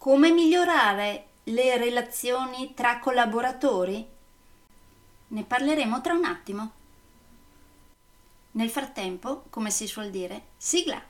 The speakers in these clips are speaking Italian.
Come migliorare le relazioni tra collaboratori? Ne parleremo tra un attimo. Nel frattempo, come si suol dire, sigla!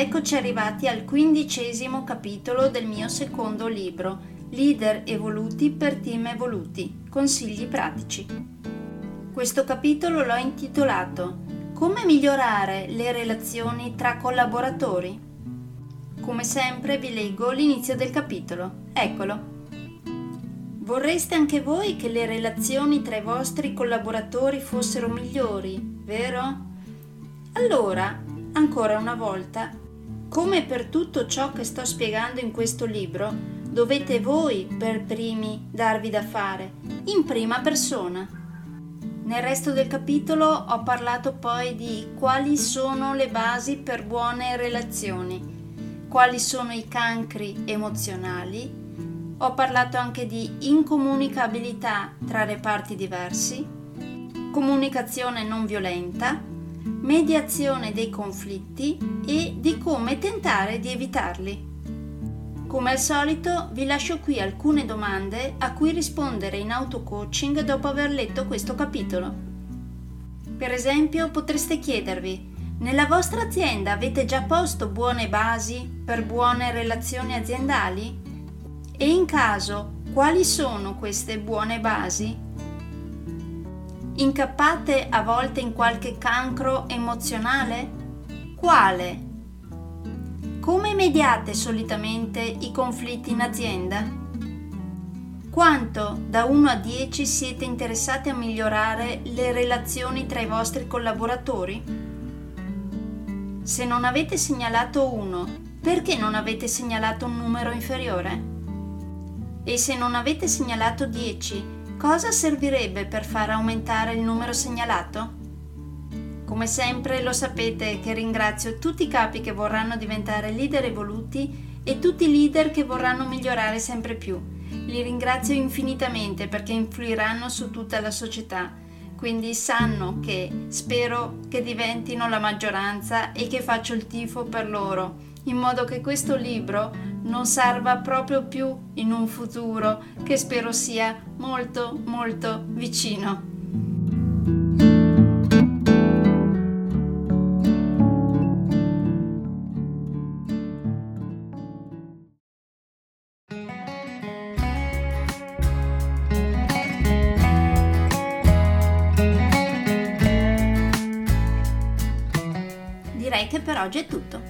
Eccoci arrivati al quindicesimo capitolo del mio secondo libro, Leader evoluti per team evoluti, consigli pratici. Questo capitolo l'ho intitolato Come migliorare le relazioni tra collaboratori? Come sempre vi leggo l'inizio del capitolo. Eccolo. Vorreste anche voi che le relazioni tra i vostri collaboratori fossero migliori, vero? Allora, ancora una volta, come per tutto ciò che sto spiegando in questo libro, dovete voi per primi darvi da fare, in prima persona. Nel resto del capitolo ho parlato poi di quali sono le basi per buone relazioni, quali sono i cancri emozionali, ho parlato anche di incomunicabilità tra reparti diversi, comunicazione non violenta, mediazione dei conflitti e di come tentare di evitarli. Come al solito vi lascio qui alcune domande a cui rispondere in auto-coaching dopo aver letto questo capitolo. Per esempio potreste chiedervi nella vostra azienda avete già posto buone basi per buone relazioni aziendali? E in caso, quali sono queste buone basi? Incappate a volte in qualche cancro emozionale? Quale? Come mediate solitamente i conflitti in azienda? Quanto da 1 a 10 siete interessati a migliorare le relazioni tra i vostri collaboratori? Se non avete segnalato 1, perché non avete segnalato un numero inferiore? E se non avete segnalato 10, Cosa servirebbe per far aumentare il numero segnalato? Come sempre lo sapete che ringrazio tutti i capi che vorranno diventare leader evoluti e tutti i leader che vorranno migliorare sempre più. Li ringrazio infinitamente perché influiranno su tutta la società, quindi sanno che spero che diventino la maggioranza e che faccio il tifo per loro, in modo che questo libro non serva proprio più in un futuro che spero sia molto molto vicino. Direi che per oggi è tutto.